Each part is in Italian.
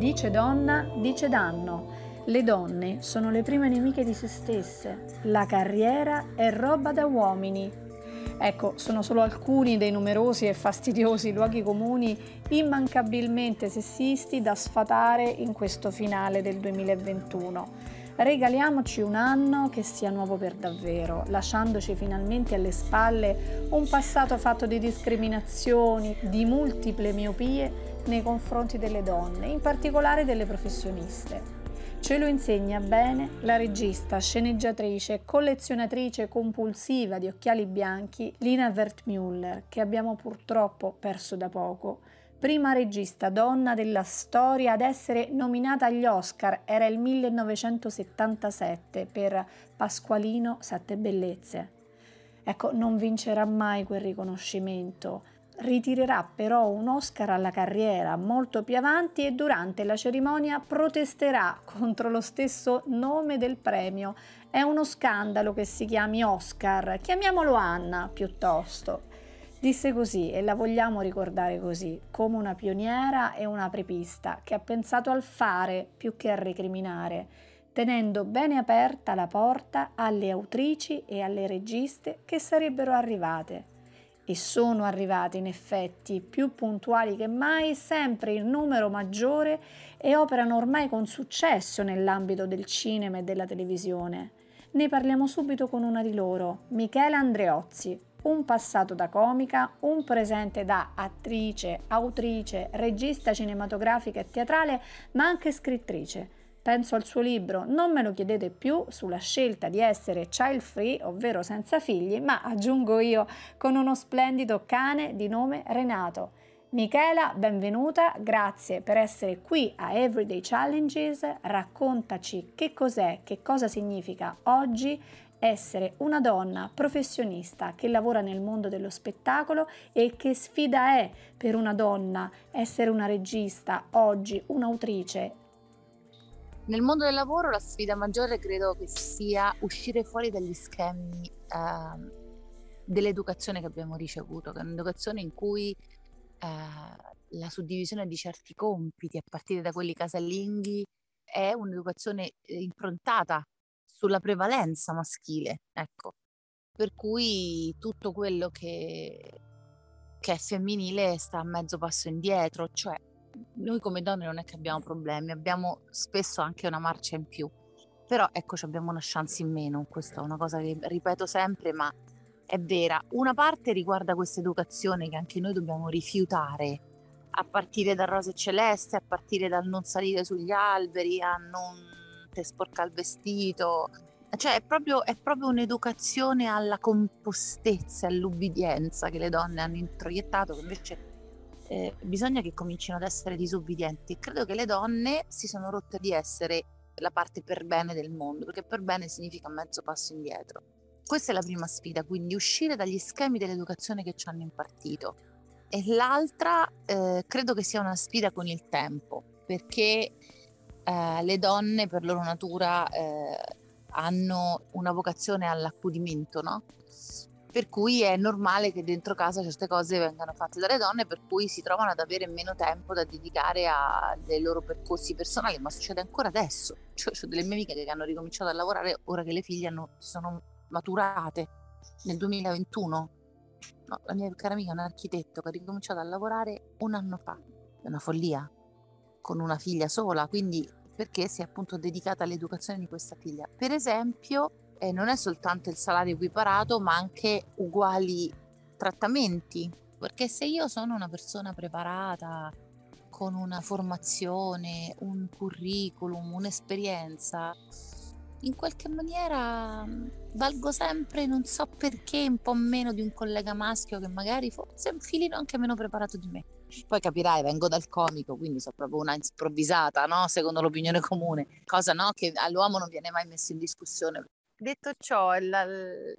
Dice donna, dice danno. Le donne sono le prime nemiche di se stesse. La carriera è roba da uomini. Ecco, sono solo alcuni dei numerosi e fastidiosi luoghi comuni immancabilmente sessisti da sfatare in questo finale del 2021. Regaliamoci un anno che sia nuovo per davvero, lasciandoci finalmente alle spalle un passato fatto di discriminazioni, di multiple miopie nei confronti delle donne, in particolare delle professioniste. Ce lo insegna bene la regista, sceneggiatrice e collezionatrice compulsiva di occhiali bianchi Lina Wertmüller, che abbiamo purtroppo perso da poco prima regista donna della storia ad essere nominata agli Oscar era il 1977 per Pasqualino Sette Bellezze. Ecco, non vincerà mai quel riconoscimento. Ritirerà però un Oscar alla carriera molto più avanti e durante la cerimonia protesterà contro lo stesso nome del premio. È uno scandalo che si chiami Oscar, chiamiamolo Anna piuttosto. Disse così e la vogliamo ricordare così, come una pioniera e una apripista che ha pensato al fare più che a recriminare, tenendo bene aperta la porta alle autrici e alle registe che sarebbero arrivate. E sono arrivate in effetti più puntuali che mai, sempre in numero maggiore e operano ormai con successo nell'ambito del cinema e della televisione. Ne parliamo subito con una di loro, Michela Andreozzi, un passato da comica, un presente da attrice, autrice, regista cinematografica e teatrale, ma anche scrittrice. Penso al suo libro Non me lo chiedete più sulla scelta di essere child free, ovvero senza figli, ma aggiungo io con uno splendido cane di nome Renato. Michela, benvenuta, grazie per essere qui a Everyday Challenges. Raccontaci che cos'è, che cosa significa oggi essere una donna professionista che lavora nel mondo dello spettacolo e che sfida è per una donna essere una regista oggi, un'autrice. Nel mondo del lavoro la sfida maggiore credo che sia uscire fuori dagli schemi eh, dell'educazione che abbiamo ricevuto, che è un'educazione in cui eh, la suddivisione di certi compiti a partire da quelli casalinghi è un'educazione eh, improntata sulla prevalenza maschile, ecco. Per cui tutto quello che, che è femminile sta a mezzo passo indietro, cioè noi come donne non è che abbiamo problemi, abbiamo spesso anche una marcia in più, però ecco abbiamo una chance in meno, questa è una cosa che ripeto sempre, ma è vera. Una parte riguarda questa educazione che anche noi dobbiamo rifiutare, a partire dal rosa e celeste, a partire dal non salire sugli alberi, a non te sporca il vestito. Cioè è proprio, è proprio un'educazione alla compostezza, all'ubbidienza che le donne hanno introiettato, che invece eh, bisogna che comincino ad essere disobbedienti. Credo che le donne si sono rotte di essere la parte per bene del mondo, perché per bene significa mezzo passo indietro. Questa è la prima sfida, quindi uscire dagli schemi dell'educazione che ci hanno impartito. E l'altra eh, credo che sia una sfida con il tempo, perché eh, le donne per loro natura eh, hanno una vocazione all'accudimento, no? Per cui è normale che dentro casa certe cose vengano fatte dalle donne, per cui si trovano ad avere meno tempo da dedicare ai loro percorsi personali, ma succede ancora adesso. Cioè, ho delle mie amiche che hanno ricominciato a lavorare ora che le figlie hanno, sono maturate nel 2021. No, la mia cara amica è un architetto che ha ricominciato a lavorare un anno fa. È una follia con una figlia sola, quindi perché si è appunto dedicata all'educazione di questa figlia. Per esempio, eh, non è soltanto il salario equiparato, ma anche uguali trattamenti, perché se io sono una persona preparata, con una formazione, un curriculum, un'esperienza, in qualche maniera mm, valgo sempre, non so perché, un po' meno di un collega maschio che magari forse è un filino anche meno preparato di me. Poi capirai, vengo dal comico, quindi sono proprio una improvvisata, no? secondo l'opinione comune, cosa no? che all'uomo non viene mai messo in discussione. Detto ciò, il,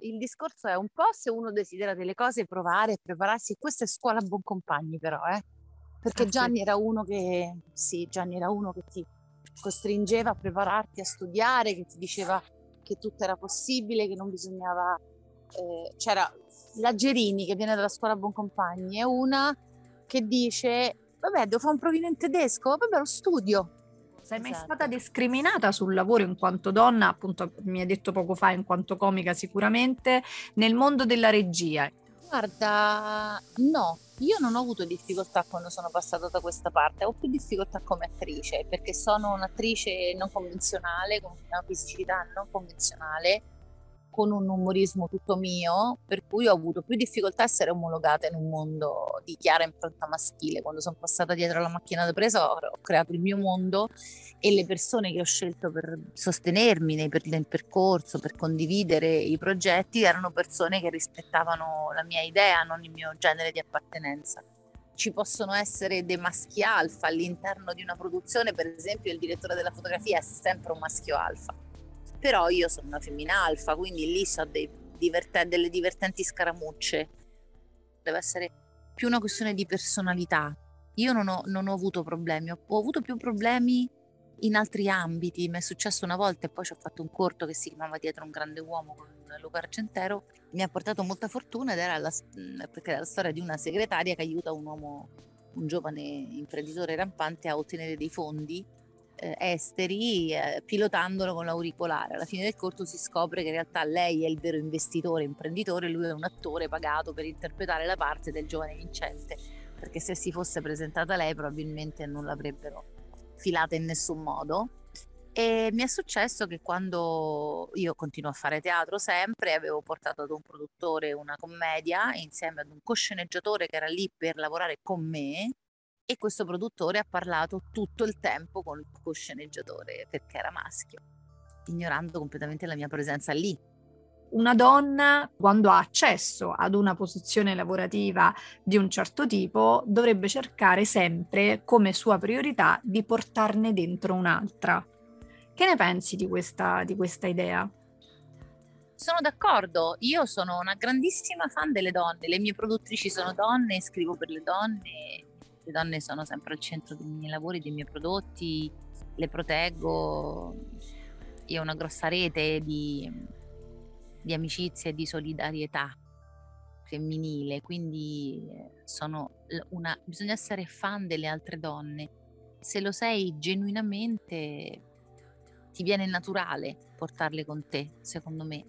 il, discorso è un po' se uno desidera delle cose, provare e prepararsi. Questa è scuola buon compagni, però, eh? Perché ah, Gianni era uno che, sì, Gianni era uno che ti costringeva a prepararti a studiare, che ti diceva che tutto era possibile, che non bisognava. Eh, c'era la Gerini che viene dalla scuola buon compagni, è una che dice vabbè, devo fare un provino in tedesco, vabbè, lo studio. Sei mai esatto. stata discriminata sul lavoro in quanto donna, appunto mi hai detto poco fa in quanto comica sicuramente, nel mondo della regia? Guarda, no, io non ho avuto difficoltà quando sono passata da questa parte, ho più difficoltà come attrice, perché sono un'attrice non convenzionale, con una fisicità non convenzionale, con un umorismo tutto mio, per cui ho avuto più difficoltà a essere omologata in un mondo di chiara impronta maschile. Quando sono passata dietro alla macchina da presa ho, creato il mio mondo e le persone che ho scelto per sostenermi nel, nel percorso, per condividere i progetti, erano persone che rispettavano la mia idea, non il mio genere di appartenenza ci possono essere dei maschi alfa all'interno di una produzione, per esempio il direttore della fotografia è sempre un maschio alfa però io sono una femmina alfa, quindi lì so diverte- delle divertenti scaramucce. Deve essere più una questione di personalità. Io non ho, non ho avuto problemi, ho, ho, avuto più problemi in altri ambiti. Mi è successo una volta e poi ci ho fatto un corto che si chiamava Dietro un grande uomo con Luca Argentero. Mi ha portato molta fortuna ed era la, perché era la storia di una segretaria che aiuta un uomo, un giovane imprenditore rampante a ottenere dei fondi eh, esteri eh, pilotandolo con l'auricolare. Alla fine del corto si scopre che in realtà lei è il vero investitore, imprenditore, lui è un attore pagato per interpretare la parte del giovane vincente, perché se si fosse presentata lei probabilmente non l'avrebbero filata in nessun modo. E mi è successo che quando io continuo a fare teatro sempre, avevo portato ad un produttore una commedia insieme ad un cosceneggiatore che era lì per lavorare con me e questo produttore ha parlato tutto il tempo con il co-sceneggiatore perché era maschio, ignorando completamente la mia presenza lì. Una donna, quando ha accesso ad una posizione lavorativa di un certo tipo, dovrebbe cercare sempre come sua priorità di portarne dentro un'altra. Che ne pensi di questa, di questa idea? Sono d'accordo, io sono una grandissima fan delle donne, le mie produttrici sono donne, scrivo per le donne, le donne sono sempre al centro dei miei lavori, dei miei prodotti, le proteggo. Io ho una grossa rete di, di amicizia e di solidarietà femminile, quindi sono una, bisogna essere fan delle altre donne. Se lo sei genuinamente, ti viene naturale portarle con te, secondo me.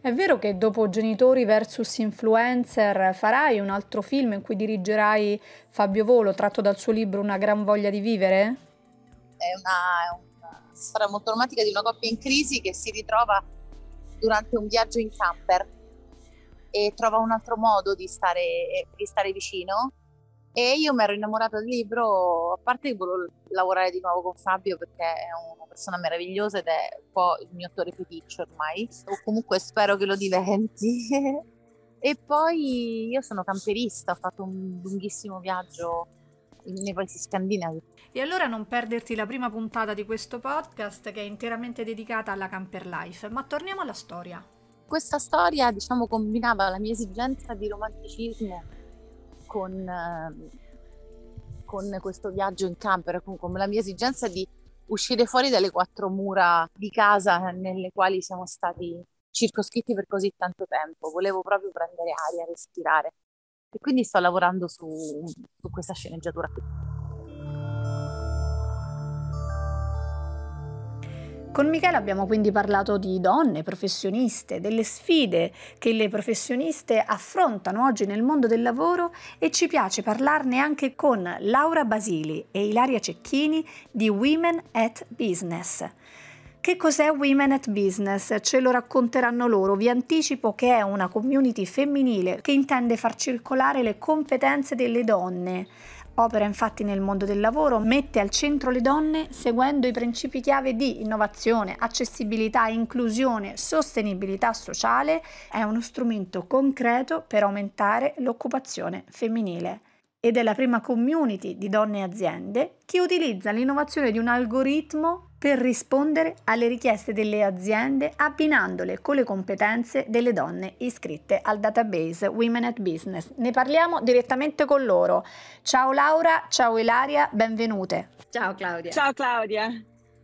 È vero che dopo Genitori vs Influencer farai un altro film in cui dirigerai Fabio Volo, tratto dal suo libro Una gran voglia di vivere? È una, è una storia molto romantica di una coppia in crisi che si ritrova durante un viaggio in camper e trova un altro modo di stare, di stare vicino e io mi ero innamorata del libro, a parte che volevo lavorare di nuovo con Fabio perché è una persona meravigliosa ed è un po' il mio attore feticcio ormai, o comunque spero che lo diventi. e poi io sono camperista, ho fatto un lunghissimo viaggio nei paesi scandinavi. E allora non perderti la prima puntata di questo podcast che è interamente dedicata alla camper life, ma torniamo alla storia. Questa storia, diciamo, combinava la mia esigenza di romanticismo con, ehm, con questo viaggio in camper, con, con la mia esigenza di uscire fuori dalle quattro mura di casa nelle quali siamo stati circoscritti per così tanto tempo. Volevo proprio prendere aria, respirare. E quindi sto lavorando su, su questa sceneggiatura Con Michele abbiamo quindi parlato di donne, professioniste, delle sfide che le professioniste affrontano oggi nel mondo del lavoro e ci piace parlarne anche con Laura Basili e Ilaria Cecchini di Women at Business. Che cos'è Women at Business? Ce lo racconteranno loro. Vi anticipo che è una community femminile che intende far circolare le competenze delle donne Opera infatti nel mondo del lavoro, mette al centro le donne seguendo i principi chiave di innovazione, accessibilità, inclusione, sostenibilità sociale, è uno strumento concreto per aumentare l'occupazione femminile. Ed è la prima community di donne e aziende che utilizza l'innovazione di un algoritmo per rispondere alle richieste delle aziende abbinandole con le competenze delle donne iscritte al database Women at Business. Ne parliamo direttamente con loro. Ciao Laura, ciao Ilaria, benvenute. Ciao Claudia. Ciao Claudia.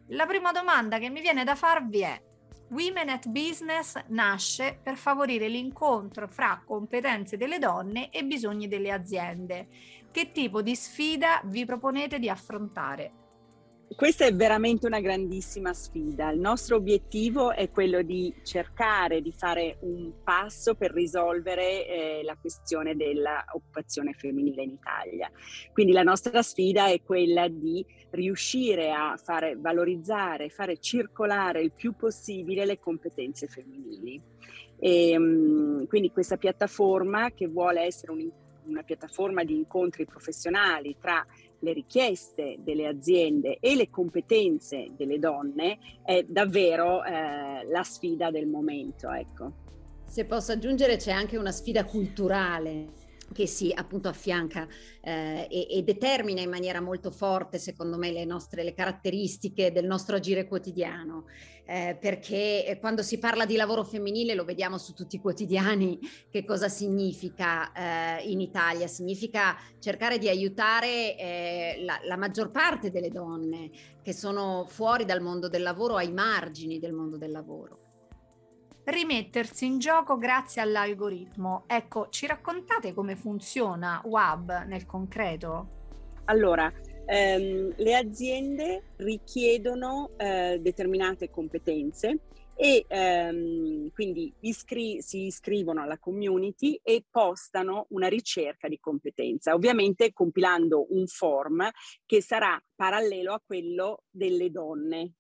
La prima domanda che mi viene da farvi è Women at Business nasce per favorire l'incontro fra competenze delle donne e bisogni delle aziende. Che tipo di sfida vi proponete di affrontare? Questa è veramente una grandissima sfida. Il nostro obiettivo è quello di cercare di fare un passo per risolvere eh, la questione dell'occupazione femminile in Italia. Quindi la nostra sfida è quella di riuscire a fare valorizzare, fare circolare il più possibile le competenze femminili. E, um, quindi questa piattaforma che vuole essere un, una piattaforma di incontri professionali tra le richieste delle aziende e le competenze delle donne è davvero eh, la sfida del momento. Ecco. Se posso aggiungere c'è anche una sfida culturale che si appunto affianca eh, e, e, determina in maniera molto forte, secondo me, le nostre le caratteristiche del nostro agire quotidiano. Eh, perché eh, quando si parla di lavoro femminile lo vediamo su tutti i quotidiani che cosa significa eh, in Italia. Significa cercare di aiutare eh, la, la maggior parte delle donne che sono fuori dal mondo del lavoro, ai margini del mondo del lavoro rimettersi in gioco grazie all'algoritmo. Ecco, ci raccontate come funziona WAB nel concreto? Allora, ehm, le aziende richiedono eh, determinate competenze e ehm, quindi iscri- si iscrivono alla community e postano una ricerca di competenza, ovviamente compilando un form che sarà parallelo a quello delle donne,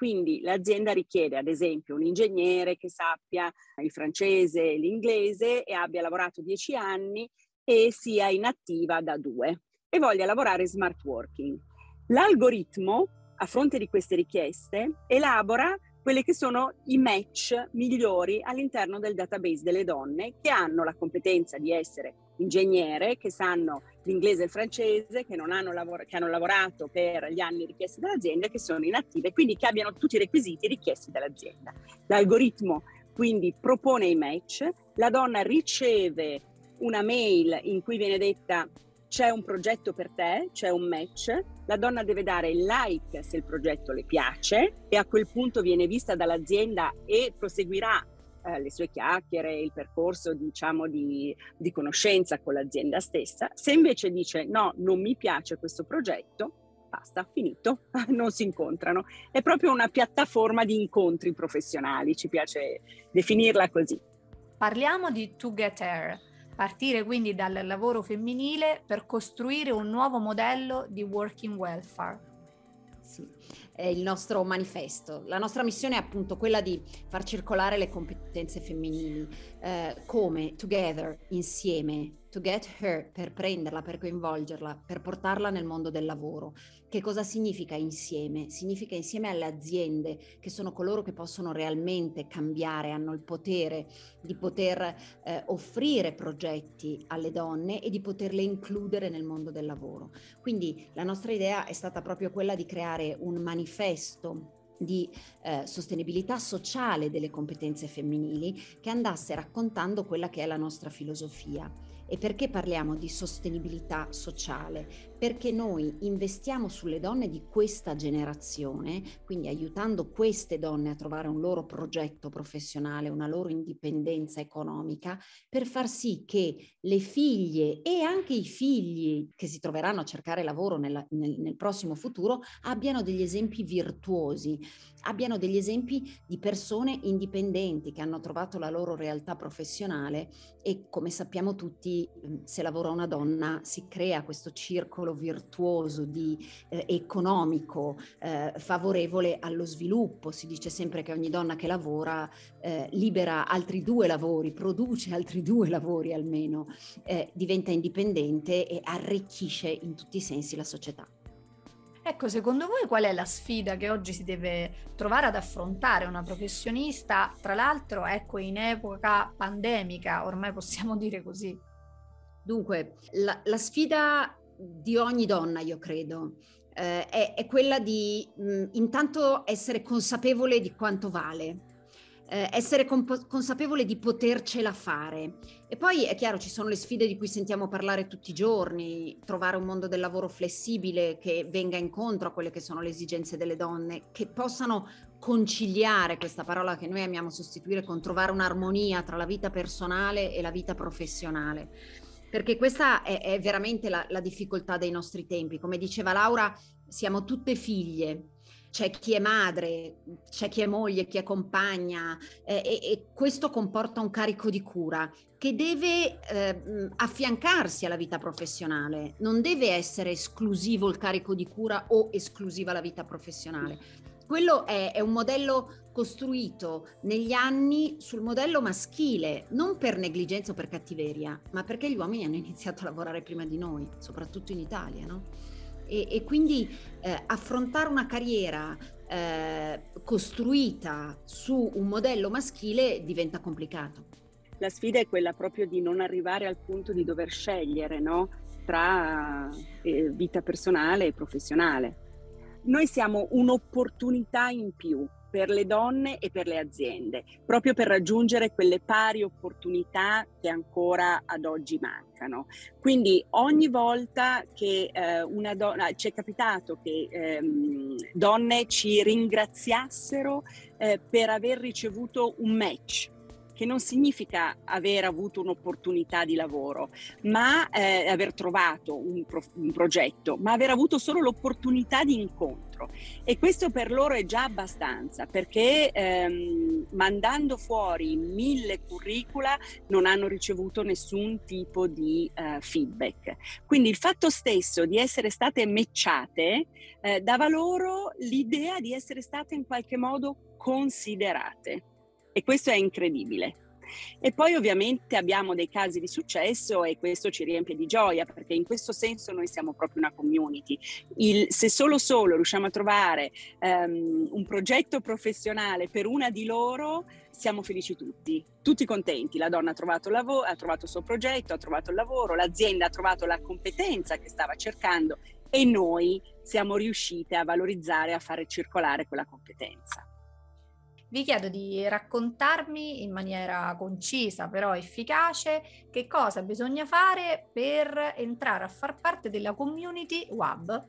quindi l'azienda richiede ad esempio un ingegnere che sappia il francese e l'inglese e abbia lavorato dieci anni e sia inattiva da due e voglia lavorare smart working. L'algoritmo, a fronte di queste richieste, elabora quelli che sono i match migliori all'interno del database delle donne che hanno la competenza di essere ingegnere, che sanno l'inglese e il francese, che, hanno, lavor- che hanno lavorato per gli anni richiesti dall'azienda e che sono inattive, quindi che abbiano tutti i requisiti richiesti dall'azienda. L'algoritmo quindi propone i match, la donna riceve una mail in cui viene detta c'è un progetto per te, c'è un match, la donna deve dare il like se il progetto le piace e a quel punto viene vista dall'azienda e proseguirà eh, le sue chiacchiere, il percorso diciamo di, di conoscenza con l'azienda stessa. Se invece dice no, non mi piace questo progetto, basta, finito, non si incontrano. È proprio una piattaforma di incontri professionali, ci piace definirla così. Parliamo di To Get Air partire quindi dal lavoro femminile per costruire un nuovo modello di working welfare. Il nostro manifesto. La nostra missione è appunto quella di far circolare le competenze femminili, eh, come together, insieme, to get her, per prenderla, per coinvolgerla, per portarla nel mondo del lavoro. Che cosa significa insieme? Significa insieme alle aziende, che sono coloro che possono realmente cambiare, hanno il potere di poter eh, offrire progetti alle donne e di poterle includere nel mondo del lavoro. Quindi la nostra idea è stata proprio quella di creare un manifesto di eh, sostenibilità sociale delle competenze femminili che andasse raccontando quella che è la nostra filosofia. E perché parliamo di sostenibilità sociale? perché noi investiamo sulle donne di questa generazione, quindi aiutando queste donne a trovare un loro progetto professionale, una loro indipendenza economica, per far sì che le figlie e anche i figli che si troveranno a cercare lavoro nella, nel, nel prossimo futuro abbiano degli esempi virtuosi, abbiano degli esempi di persone indipendenti che hanno trovato la loro realtà professionale e come sappiamo tutti, se lavora una donna si crea questo circolo circolo virtuoso di, eh, economico eh, favorevole allo sviluppo. Si dice sempre che ogni donna che lavora eh, libera altri due lavori, produce altri due lavori almeno, eh, diventa indipendente e arricchisce in tutti i sensi la società. Ecco, secondo voi qual è la sfida che oggi si deve trovare ad affrontare una professionista, tra l'altro, ecco, in epoca pandemica, ormai possiamo dire così? Dunque, la, la sfida di ogni donna, io credo, eh, è, è, quella di mh, intanto essere consapevole di quanto vale, eh, essere comp- consapevole di potercela fare. E poi è chiaro, ci sono le sfide di cui sentiamo parlare tutti i giorni, trovare un mondo del lavoro flessibile che venga incontro a quelle che sono le esigenze delle donne, che possano conciliare questa parola che noi amiamo sostituire con trovare un'armonia tra la vita personale e la vita professionale. perché questa è, è veramente la, la difficoltà dei nostri tempi. Come diceva Laura, siamo tutte figlie c'è chi è madre, c'è chi è moglie, chi è compagna eh, e, e, questo comporta un carico di cura che deve eh, affiancarsi alla vita professionale, non deve essere esclusivo il carico di cura o esclusiva la vita professionale. Quello è, è un modello costruito negli anni sul modello maschile, non per negligenza o per cattiveria, ma perché gli uomini hanno iniziato a lavorare prima di noi, soprattutto in Italia, no? E, e quindi eh, affrontare una carriera eh, costruita su un modello maschile diventa complicato. La sfida è quella proprio di non arrivare al punto di dover scegliere no? tra eh, vita personale e professionale. Noi siamo un'opportunità in più per le donne e per le aziende, proprio per raggiungere quelle pari opportunità che ancora ad oggi mancano. Quindi ogni volta che eh, una donna, ci è capitato che ehm, donne ci ringraziassero eh, per aver ricevuto un match che non significa aver avuto un'opportunità di lavoro, ma eh, aver trovato un, pro- un, progetto, ma aver avuto solo l'opportunità di incontro. E questo per loro è già abbastanza, perché ehm, mandando fuori mille curricula non hanno ricevuto nessun tipo di eh, feedback. Quindi il fatto stesso di essere state matchate eh, dava loro l'idea di essere state in qualche modo considerate e questo è incredibile. E poi ovviamente abbiamo dei casi di successo e questo ci riempie di gioia perché in questo senso noi siamo proprio una community. Il, se solo solo riusciamo a trovare um, un progetto professionale per una di loro, siamo felici tutti, tutti contenti. La donna ha trovato, lavoro, ha trovato il suo progetto, ha trovato il lavoro, l'azienda ha trovato la competenza che stava cercando e noi siamo riuscite a valorizzare, a fare circolare quella competenza vi chiedo di raccontarmi in maniera concisa però efficace che cosa bisogna fare per entrare a far parte della community WAB.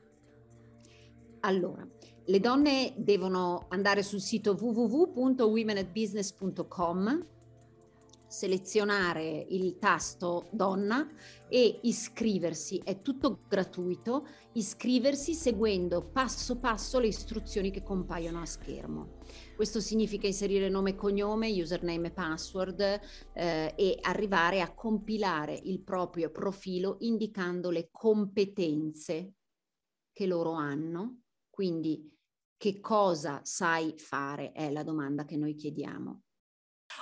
Allora, le donne devono andare sul sito www.womenatbusiness.com selezionare il tasto donna e iscriversi, è tutto gratuito, iscriversi seguendo passo passo le istruzioni che compaiono a schermo. Questo significa inserire nome e cognome, username e password eh, e arrivare a compilare il proprio profilo indicando le competenze che loro hanno. Quindi che cosa sai fare è la domanda che noi chiediamo.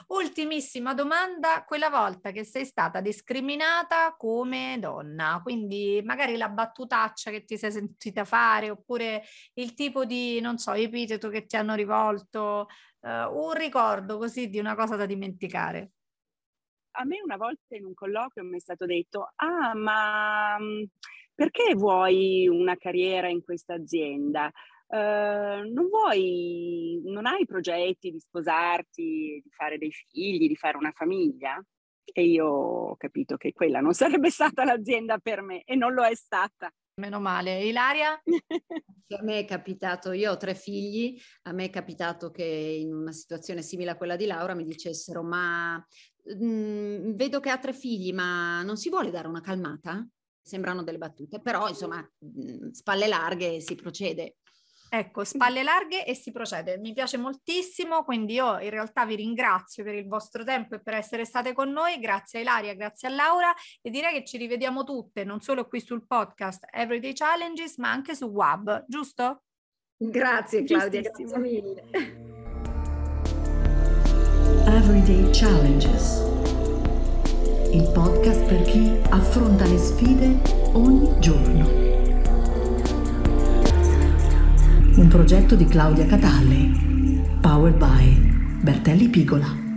Ultimissima domanda, quella volta che sei stata discriminata come donna, quindi magari la battutaccia che ti sei sentita fare oppure il tipo di, non so, epiteto che ti hanno rivolto, uh, un ricordo così di una cosa da dimenticare. A me una volta in un colloquio mi è stato detto, ah ma mm, perché vuoi una carriera in questa azienda? Uh, non vuoi, non hai progetti di sposarti, di fare dei figli, di fare una famiglia? E io ho capito che quella non sarebbe stata l'azienda per me e non lo è stata. Meno male. Ilaria? a me è capitato, io ho tre figli, a me è capitato che in una situazione simile a quella di Laura mi dicessero ma mh, mm, vedo che ha tre figli, ma non si vuole dare una calmata? Sembrano delle battute, però insomma mh, mm, spalle larghe si procede. Ecco, spalle larghe e si procede. Mi piace moltissimo, quindi io in realtà vi ringrazio per il vostro tempo e per essere state con noi. Grazie a Ilaria, grazie a Laura e direi che ci rivediamo tutte, non solo qui sul podcast Everyday Challenges, ma anche su Web, giusto? Grazie Claudia, grazie mille. Everyday Challenges, il podcast per chi affronta le sfide ogni giorno progetto di Claudia Catalli, powered by Bertelli Pigola.